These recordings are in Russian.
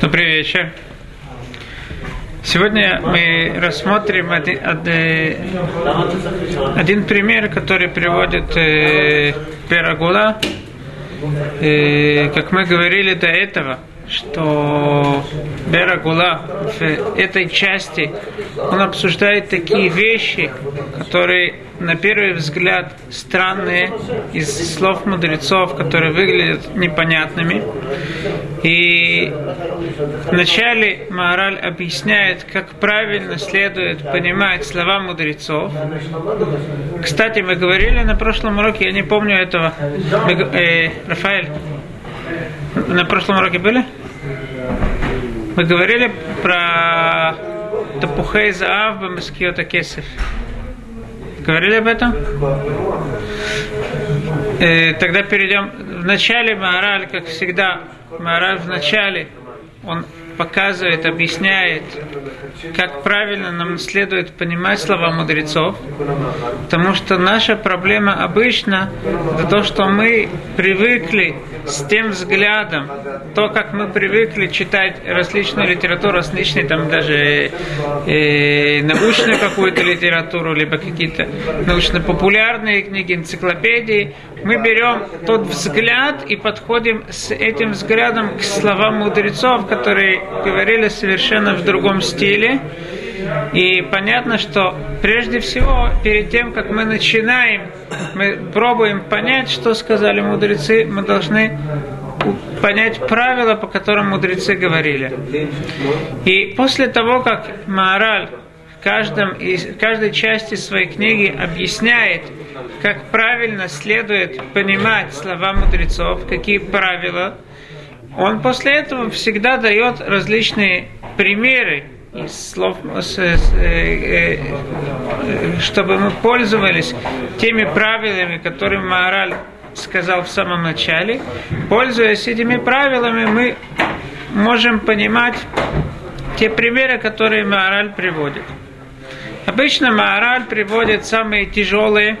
Добрый вечер. Сегодня мы рассмотрим один, один пример, который приводит э, Перагула. Э, как мы говорили до этого, что Берагула в этой части он обсуждает такие вещи, которые на первый взгляд странные из слов мудрецов, которые выглядят непонятными. И вначале Маораль объясняет, как правильно следует понимать слова мудрецов. Кстати, мы говорили на прошлом уроке, я не помню этого. Э, Рафаэль, на прошлом уроке были? Мы говорили про Тапухей Заав Бамаскиота Кесев. Говорили об этом? Э, тогда перейдем. В начале Маораль, как всегда, Маораль в начале, он показывает, объясняет, как правильно нам следует понимать слова мудрецов, потому что наша проблема обычно это то, что мы привыкли с тем взглядом, то, как мы привыкли читать различную литературу, различные там даже э, научную какую-то литературу, либо какие-то научно-популярные книги, энциклопедии, мы берем тот взгляд и подходим с этим взглядом к словам мудрецов, которые говорили совершенно в другом стиле. И понятно, что прежде всего, перед тем, как мы начинаем, мы пробуем понять, что сказали мудрецы, мы должны понять правила, по которым мудрецы говорили. И после того, как Маораль в, каждом из, в каждой части своей книги объясняет, как правильно следует понимать слова мудрецов, какие правила – он после этого всегда дает различные примеры из слов, э, э, чтобы мы пользовались теми правилами, которые Маораль сказал в самом начале. Пользуясь этими правилами, мы можем понимать те примеры, которые Маораль приводит. Обычно Маораль приводит самые тяжелые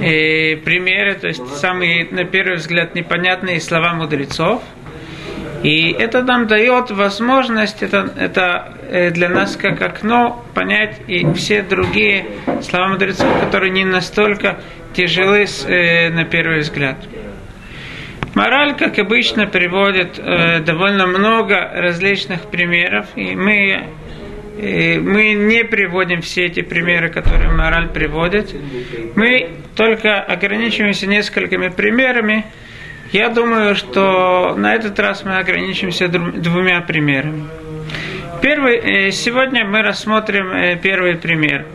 э, примеры, то есть самые, на первый взгляд, непонятные слова мудрецов. И это нам дает возможность, это, это э, для нас как окно понять и все другие слова мудрецов, которые не настолько тяжелы э, на первый взгляд. Мораль, как обычно, приводит э, довольно много различных примеров, и мы и мы не приводим все эти примеры, которые мораль приводит. Мы только ограничиваемся несколькими примерами. Я думаю, что на этот раз мы ограничимся двумя примерами. Первый, э, сегодня мы рассмотрим э, первый пример.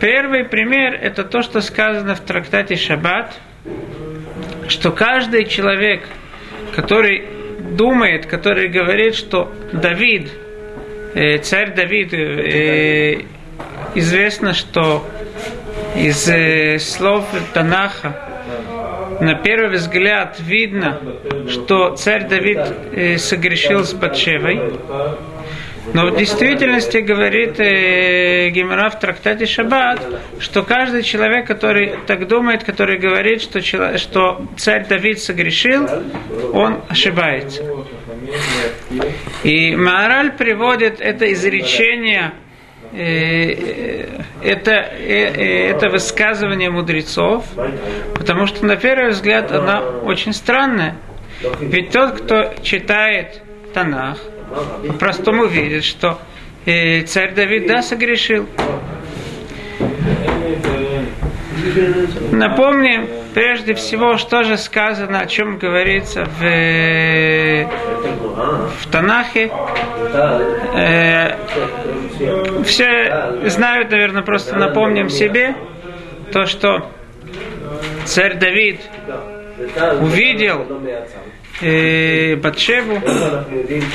Первый пример – это то, что сказано в трактате Шаббат, что каждый человек, который думает, который говорит, что Давид – Э, царь Давид, известно, что из э, слов Танаха на первый взгляд видно, что царь Давид согрешил с Батшевой. Но в действительности говорит э, Гимара в трактате Шаббат, что каждый человек, который так думает, который говорит, что, что царь Давид согрешил, он ошибается. И Маораль приводит это изречение, э, э, это, э, это высказывание мудрецов, потому что на первый взгляд она очень странная. Ведь тот, кто читает Танах, по-простому видит, что царь Давид, да, согрешил. Напомним прежде всего, что же сказано, о чем говорится в, в Танахе. Все знают, наверное, просто напомним себе то, что царь Давид увидел э, Батшеву,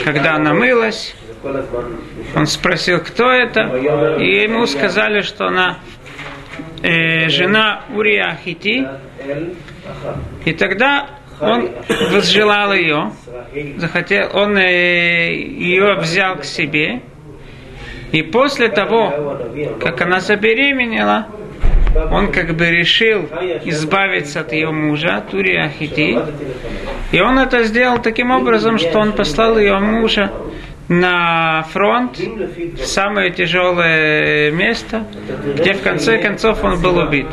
когда она мылась. Он спросил, кто это, и ему сказали, что она э, жена Урия Ахити, и тогда он возжелал ее, захотел, он э, ее взял к себе, и после того, как она забеременела, он как бы решил избавиться от ее мужа, от Урия Ахити. И он это сделал таким образом, что он послал ее мужа на фронт, в самое тяжелое место, где в конце концов он был убит.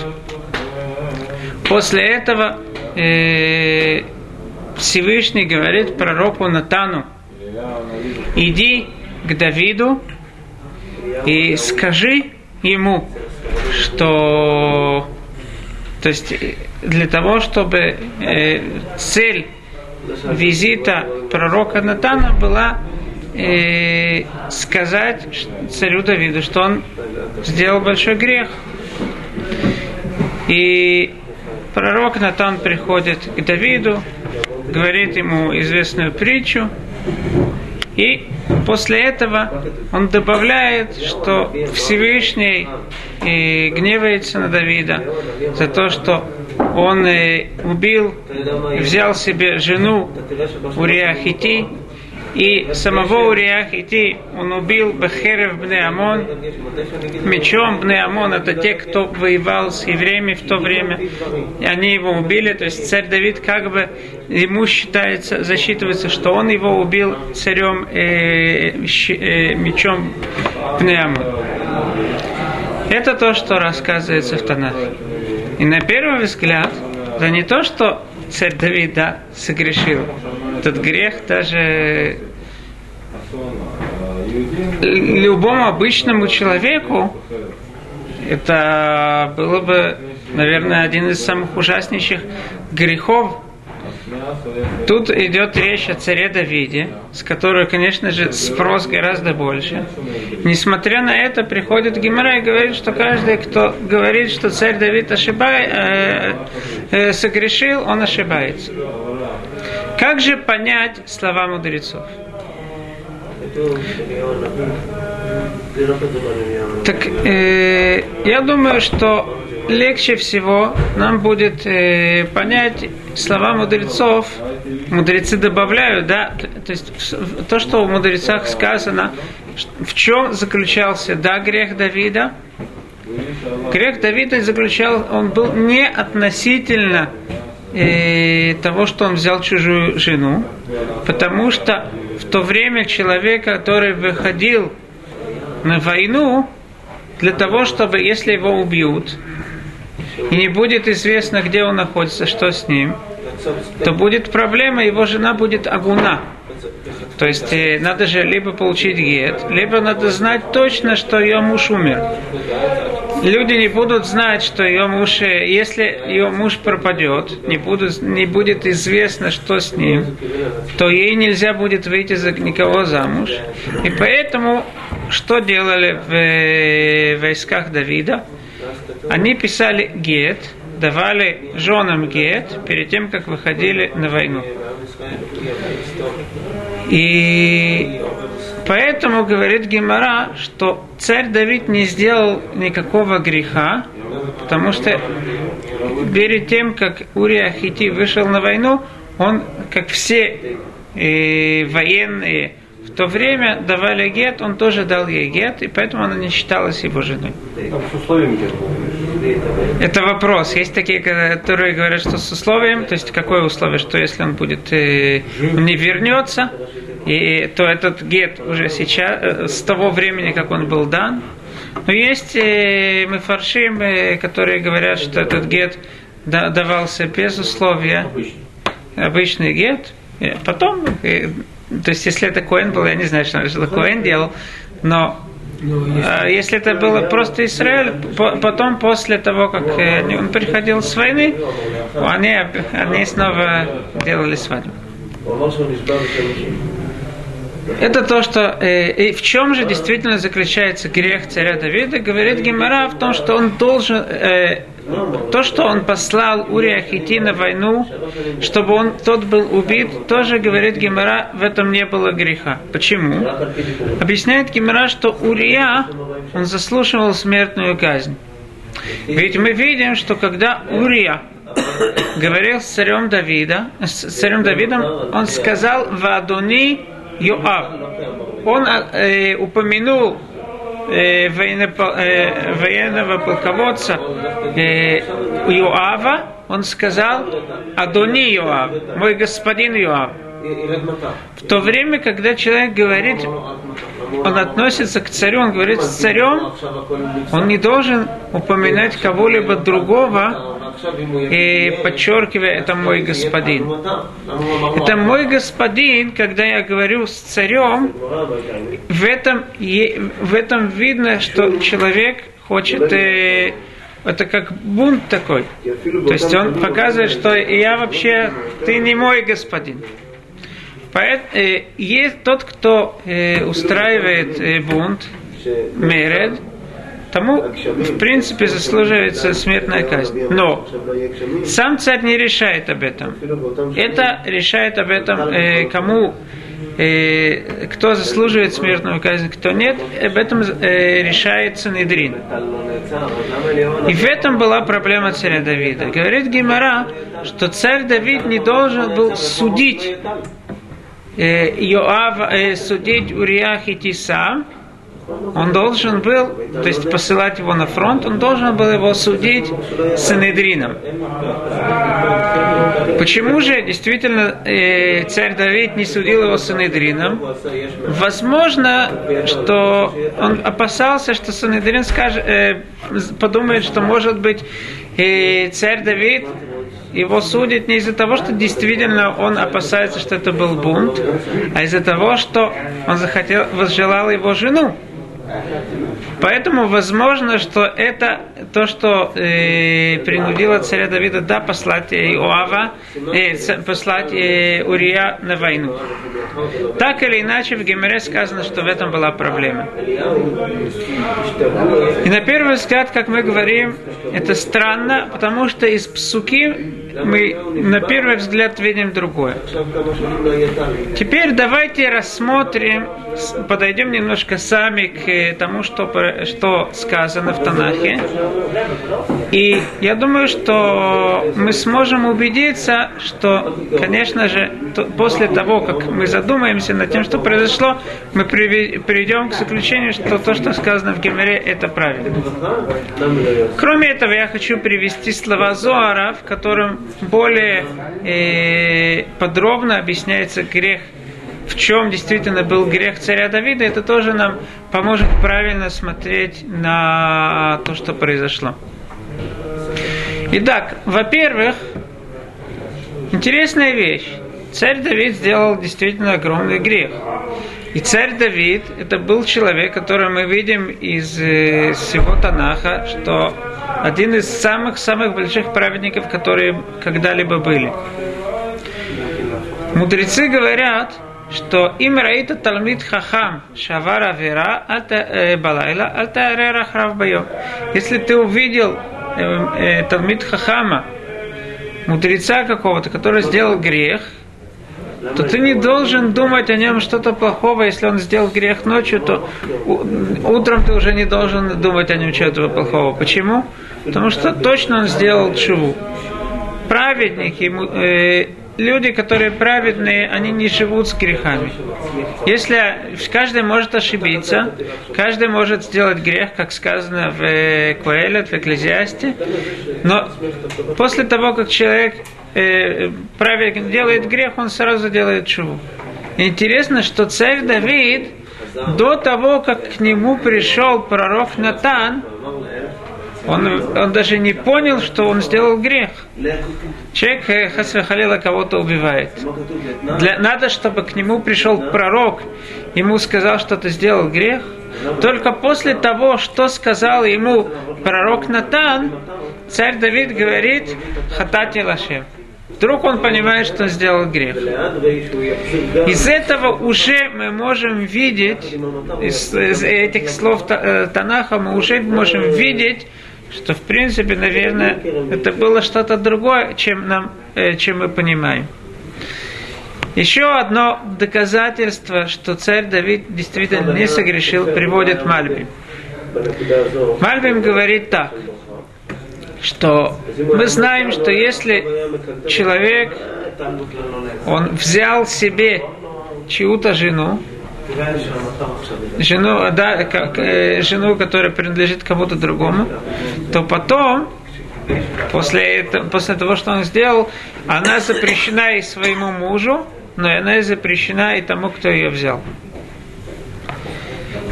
После этого э, Всевышний говорит пророку Натану, иди к Давиду и скажи ему, что то есть для того, чтобы э, цель визита пророка Натана была э, сказать царю Давиду, что он сделал большой грех. И пророк Натан приходит к Давиду, говорит ему известную притчу, и после этого он добавляет, что Всевышний и э, гневается на Давида за то, что он э, убил, взял себе жену Урия Хити, и самого Урия Хити он убил Бехерев Бне Амон, мечом Бне Амон, это те, кто воевал с евреями в то время, и они его убили, то есть царь Давид как бы ему считается, засчитывается, что он его убил царем э, э, мечом Бне Амон. Это то, что рассказывается в Танахе. И на первый взгляд, это не то, что царь Давид да, согрешил. Этот грех даже любому обычному человеку это было бы, наверное, один из самых ужаснейших грехов. Тут идет речь о царе Давиде, с которой, конечно же, спрос гораздо больше. Несмотря на это, приходит Гимара и говорит, что каждый, кто говорит, что царь Давид ошибай, э, э, согрешил, он ошибается. Как же понять слова мудрецов? Так э, я думаю, что легче всего нам будет э, понять слова мудрецов. Мудрецы добавляют, да, то есть то, что в мудрецах сказано, в чем заключался, да, грех Давида. Грех Давида заключал, он был не относительно э, того, что он взял чужую жену, потому что в то время человек, который выходил на войну, для того, чтобы, если его убьют, и не будет известно, где он находится, что с ним, то будет проблема, его жена будет агуна. То есть э, надо же либо получить гет, либо надо знать точно, что ее муж умер. Люди не будут знать, что ее муж, э, если ее муж пропадет, не, будут, не будет известно, что с ним, то ей нельзя будет выйти за никого замуж. И поэтому, что делали в э, войсках Давида? Они писали гет, давали женам гет перед тем, как выходили на войну. И поэтому говорит Гемора, что царь Давид не сделал никакого греха, потому что перед тем, как Урия Хити вышел на войну, он, как все э, военные в то время давали гет, он тоже дал ей гет, и поэтому она не считалась его женой. Это вопрос. Есть такие, которые говорят, что с условием, то есть какое условие, что если он будет э, не вернется, и, то этот гет уже сейчас, э, с того времени, как он был дан. Но есть э, мы фаршим, которые говорят, что этот гет да, давался без условия. Обычный гет. Потом, э, то есть если это Коэн был, я не знаю, что, Коэн делал, но ну, а если это было просто Израиль, потом после того, как он приходил с войны, они, они снова делали свадьбу. Это то, что э, и в чем же действительно заключается грех царя Давида, говорит Гемора в том, что он должен э, то, что он послал Урия идти на войну, чтобы он тот был убит, тоже говорит Гемора, в этом не было греха. Почему? Объясняет Гемора, что Урия он заслушивал смертную казнь. Ведь мы видим, что когда Урия говорил с царем Давида, с царем Давидом, он сказал «Вадуни Йоав». Он э, упомянул э, э, военного полководца э, Иоава, он сказал, Адони Иоав, мой господин Иоав. В то время, когда человек говорит, он относится к царю, он говорит с царем, он не должен упоминать кого-либо другого, и подчеркивая, это мой господин. Это мой господин, когда я говорю с царем, в этом, в этом видно, что человек хочет э, это как бунт такой. То есть он показывает, что я вообще, ты не мой господин. Поэт, э, есть тот, кто э, устраивает э, бунт, меред, тому, в принципе, заслуживается смертная казнь. Но сам царь не решает об этом. Это решает об этом, э, кому, э, кто заслуживает смертную казнь, кто нет, об этом э, решает Санедрин. И в этом была проблема царя Давида. Говорит Гимара, что царь Давид не должен был судить э, Йоав, э, судить Уриях и он должен был, то есть посылать его на фронт, он должен был его судить Санедрином. Почему же действительно э, царь Давид не судил его Санедрином? Возможно, что он опасался, что Санедрин скажет, э, подумает, что может быть э, царь Давид его судит не из-за того, что действительно он опасается, что это был бунт, а из-за того, что он захотел, возжелал его жену. Поэтому возможно, что это то, что э, принудило царя Давида да, послать Иоава, э, послать э, Урия на войну. Так или иначе, в Гемере сказано, что в этом была проблема. И на первый взгляд, как мы говорим, это странно, потому что из псуки мы на первый взгляд видим другое. Теперь давайте рассмотрим, подойдем немножко сами к тому, что, что сказано в Танахе. И я думаю, что мы сможем убедиться, что, конечно же, после того, как мы задумаемся над тем, что произошло, мы придем к заключению, что то, что сказано в Гемере, это правильно. Кроме этого, я хочу привести слова Зоара, в котором более э, подробно объясняется грех, в чем действительно был грех царя Давида, это тоже нам поможет правильно смотреть на то, что произошло. Итак, во-первых, интересная вещь. Царь Давид сделал действительно огромный грех. И царь Давид, это был человек, которого мы видим из э, всего Танаха, что один из самых-самых больших праведников, которые когда-либо были. Мудрецы говорят, что им раита талмит хахам шавара вера э, балайла альта храв байом. Если ты увидел э, э, талмит хахама, мудреца какого-то, который сделал грех, то ты не должен думать о нем что-то плохого, если он сделал грех ночью, то утром ты уже не должен думать о нем чего-то плохого. Почему? Потому что точно он сделал чуву. Праведники, люди, которые праведные, они не живут с грехами. Если каждый может ошибиться, каждый может сделать грех, как сказано в э, Куэле, в Экклезиасте, но после того, как человек э, праведник делает грех, он сразу делает чуву. Интересно, что царь Давид до того, как к нему пришел пророк Натан, он, он даже не понял, что он сделал грех. Человек э, Хасвахалила кого-то убивает. Для, надо, чтобы к нему пришел пророк, ему сказал, что ты сделал грех. Только после того, что сказал ему пророк Натан, царь Давид говорит, хатати лашем. Вдруг он понимает, что сделал грех. Из этого уже мы можем видеть, из, из этих слов э, Танаха мы уже можем видеть, что в принципе, наверное, это было что-то другое, чем, нам, э, чем мы понимаем. Еще одно доказательство, что царь Давид действительно не согрешил, приводит Мальбим. Мальбим говорит так, что мы знаем, что если человек, он взял себе чью-то жену, жену, да, как, э, жену, которая принадлежит кому-то другому, то потом, после, этого, после того, что он сделал, она запрещена и своему мужу, но она и запрещена и тому, кто ее взял.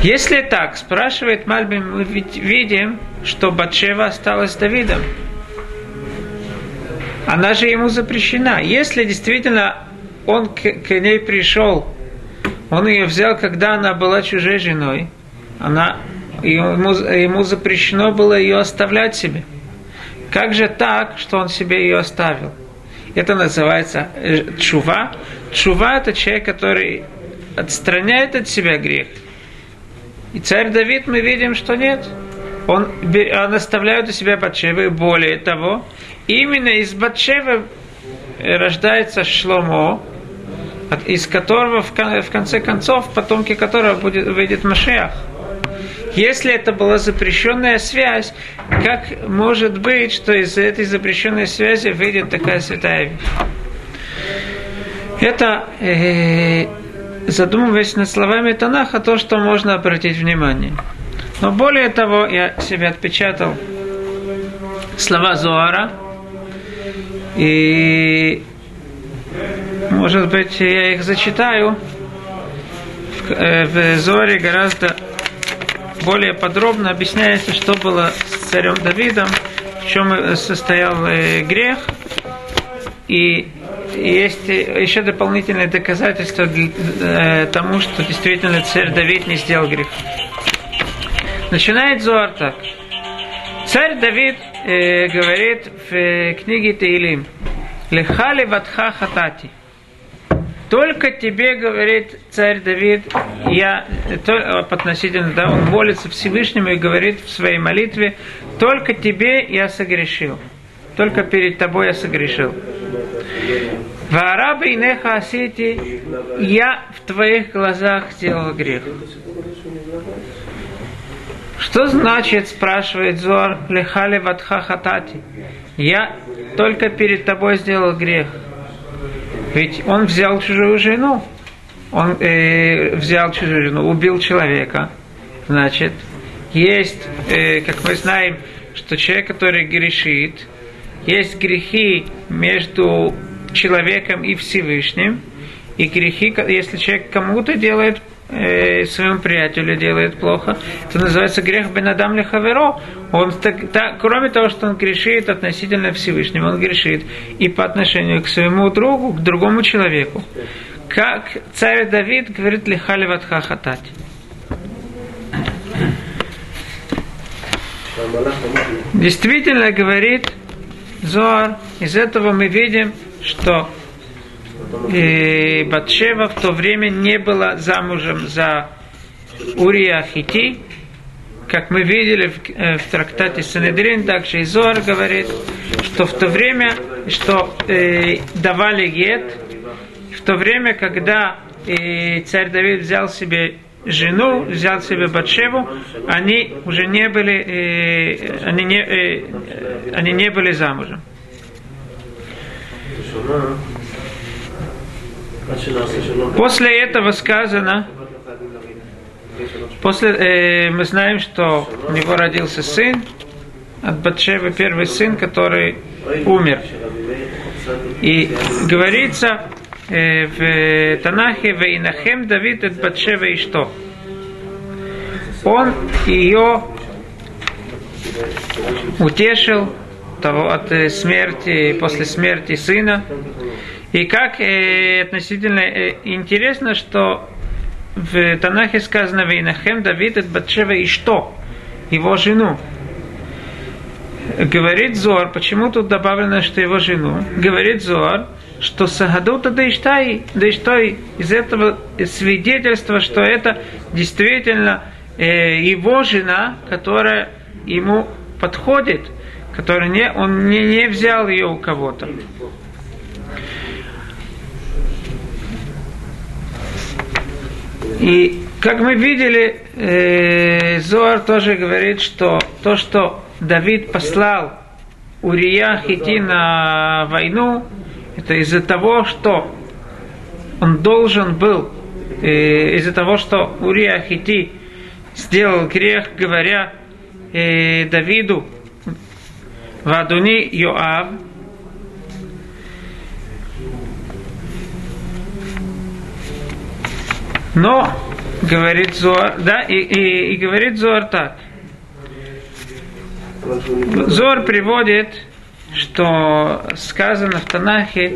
Если так, спрашивает Мальбим, мы ведь видим, что Батшева осталась с Давидом. Она же ему запрещена. Если действительно он к, к ней пришел, он ее взял, когда она была чужой женой, она, ему, ему запрещено было ее оставлять себе. Как же так, что он себе ее оставил? Это называется э, чува. Чува это человек, который отстраняет от себя грех. И царь Давид мы видим, что нет. Он, он оставляет у себя Батшевы. Более того, именно из Батшевы рождается Шломо, из которого в конце концов, потомки которого будет, выйдет Машех. Если это была запрещенная связь, как может быть, что из этой запрещенной связи выйдет такая святая вещь? Это, э, задумываясь над словами Танаха, то, что можно обратить внимание. Но более того, я себе отпечатал слова Зоара, и может быть я их зачитаю. В, э, в Зоре гораздо более подробно объясняется, что было с царем Давидом, в чем состоял э, грех. И есть еще дополнительные доказательства э, тому, что действительно царь Давид не сделал грех. Начинает Зоар так. Царь Давид э, говорит в э, книге Таилим, Лехали ватха хатати. Только тебе, говорит царь Давид, я, то, относительно, да, он молится Всевышнему и говорит в своей молитве, только тебе я согрешил. Только перед тобой я согрешил. В арабе инеха асити, я в твоих глазах сделал грех. Что значит, спрашивает Зор, лехали ватха хатати? Я только перед тобой сделал грех. Ведь он взял чужую жену. Он э, взял чужую жену, убил человека. Значит, есть, э, как мы знаем, что человек, который грешит, есть грехи между человеком и Всевышним, и грехи, если человек кому-то делает э, своему приятелю делает плохо, это называется грех Бенадам Лехаверо. Он так, так, кроме того, что он грешит относительно Всевышнего, он грешит и по отношению к своему другу, к другому человеку. Как царь Давид говорит Лехали Ватхахатать. Действительно говорит Зоар, из этого мы видим, что и Батшева в то время не была замужем за Урия Хити, как мы видели в, э, в трактате Санедрин, также Изор говорит, что в то время, что э, давали гет, в то время, когда э, царь Давид взял себе жену, взял себе Батшеву, они уже не были, э, они, не, э, они не были замужем. После этого сказано, после, э, мы знаем, что у него родился сын, от Батшевы первый сын, который умер. И говорится э, в Танахе, Вейнахем Давид от Батшева и что? Он ее утешил того, от э, смерти, после смерти сына, и как э, относительно э, интересно, что в Танахе сказано Вейнахем Давид от Батшева и что? Его жену. Говорит Зор, почему тут добавлено, что его жену? Говорит Зор, что Сагадута Дейштай, Дейштай из этого свидетельства, что это действительно э, его жена, которая ему подходит, которая не, он не, не взял ее у кого-то. И как мы видели, э, Зоар тоже говорит, что то, что Давид послал Урия идти на войну, это из-за того, что он должен был э, из-за того, что Урия Хити сделал грех, говоря э, Давиду, Вадуни Йоав, но, говорит Зоар, да, и, и, и говорит Зоар так. Зор приводит, что сказано в Танахе,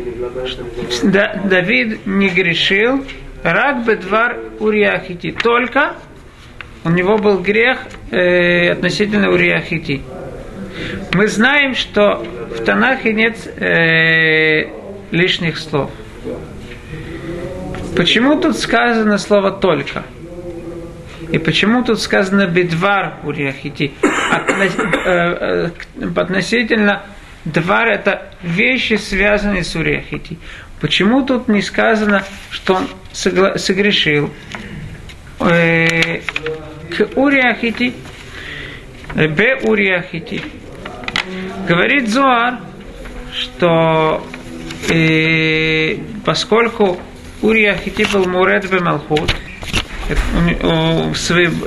что Давид не грешил, рак бедвар уриахити, только у него был грех э, относительно уриахити. Мы знаем, что в Танахе нет э, лишних слов. Почему тут сказано слово «только»? И почему тут сказано «бедвар уриахити»? Э, э, относительно двар – это вещи, связанные с уриахити. Почему тут не сказано, что он согрешил? Э, к уриахити, бе уриахити. Говорит Зоар, что э, поскольку Урия Хити был Муред Малхут,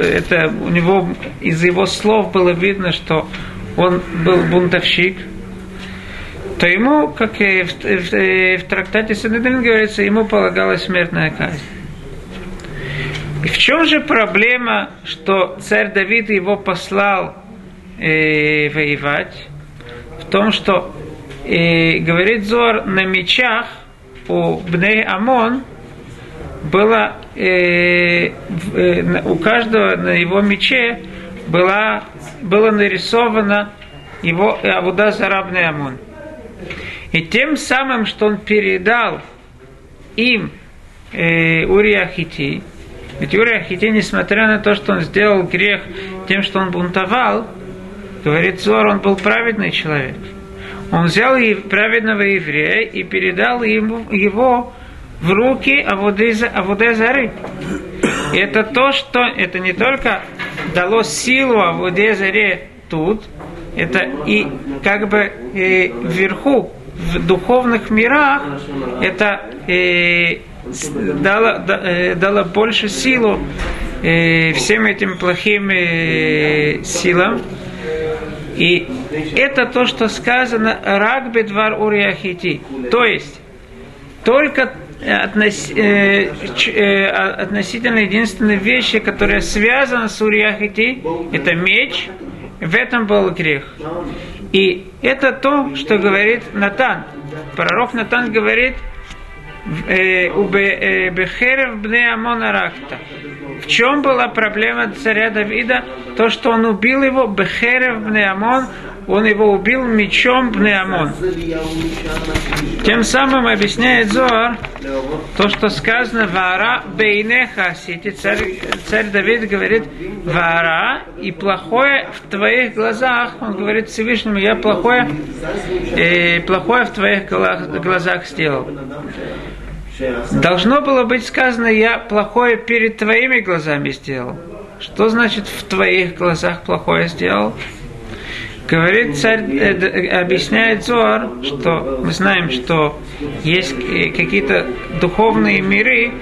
это у него из его слов было видно, что он был бунтовщик, то ему, как и в, в, в трактате Санедрин говорится, ему полагалась смертная казнь. И в чем же проблема, что царь Давид его послал э, воевать? В том, что э, говорит Зор на мечах у Бней Амон было э, э, у каждого на его мече была, было нарисовано его Авуда Зарабный Амон. И тем самым, что он передал им э, Урия Хити, ведь Урия Хити, несмотря на то, что он сделал грех тем, что он бунтовал, говорит Зор, он был праведный человек. Он взял праведного еврея и передал ему, его в руки Авуде Зары. И это то, что это не только дало силу Авуде Заре тут, это и как бы э, вверху, в духовных мирах, это э, дало, да, э, дало больше силу э, всем этим плохим силам. И это то, что сказано Рак Бедвар Уриахити. То есть, только относ, э, э, относительно единственной вещи, которая связана с Уриахити, это меч, в этом был грех. И это то, что говорит Натан. Пророк Натан говорит, э, э, Бехерев бне Амона Ракта. В чем была проблема царя Давида? То, что он убил его, Бехерев бне Амон, он его убил мечом Бнеамон. Тем самым объясняет Зоар то, что сказано Вара Бейнеха Сити. Царь, царь Давид говорит Вара и плохое в твоих глазах. Он говорит Всевышнему, я плохое, э, плохое в твоих глазах сделал. Должно было быть сказано, я плохое перед твоими глазами сделал. Что значит в твоих глазах плохое сделал? Говорит царь, э, объясняет Зоар, что мы знаем, что есть э, какие-то духовные миры,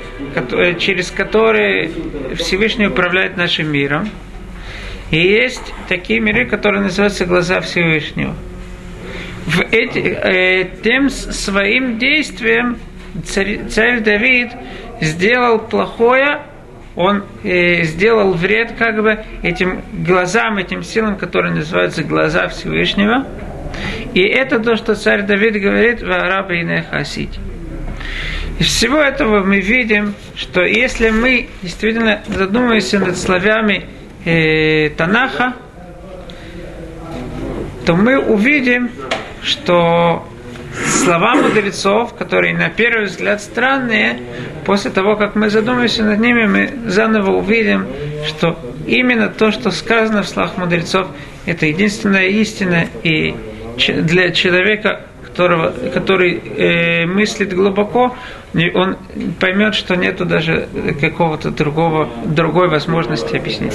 через которые Всевышний управляет нашим миром. И есть такие миры, которые называются глаза Всевышнего. В эти, э, тем своим действием царь, царь Давид сделал плохое он э, сделал вред как бы этим глазам, этим силам, которые называются глаза Всевышнего. И это то, что царь Давид говорит в Арабе и Хасиде. Из всего этого мы видим, что если мы действительно задумаемся над словами э, Танаха, то мы увидим, что слова мудрецов, которые на первый взгляд странные, после того, как мы задумаемся над ними, мы заново увидим, что именно то, что сказано в словах мудрецов, это единственная истина, и для человека, которого, который э, мыслит глубоко, он поймет, что нету даже какого-то другого, другой возможности объяснить.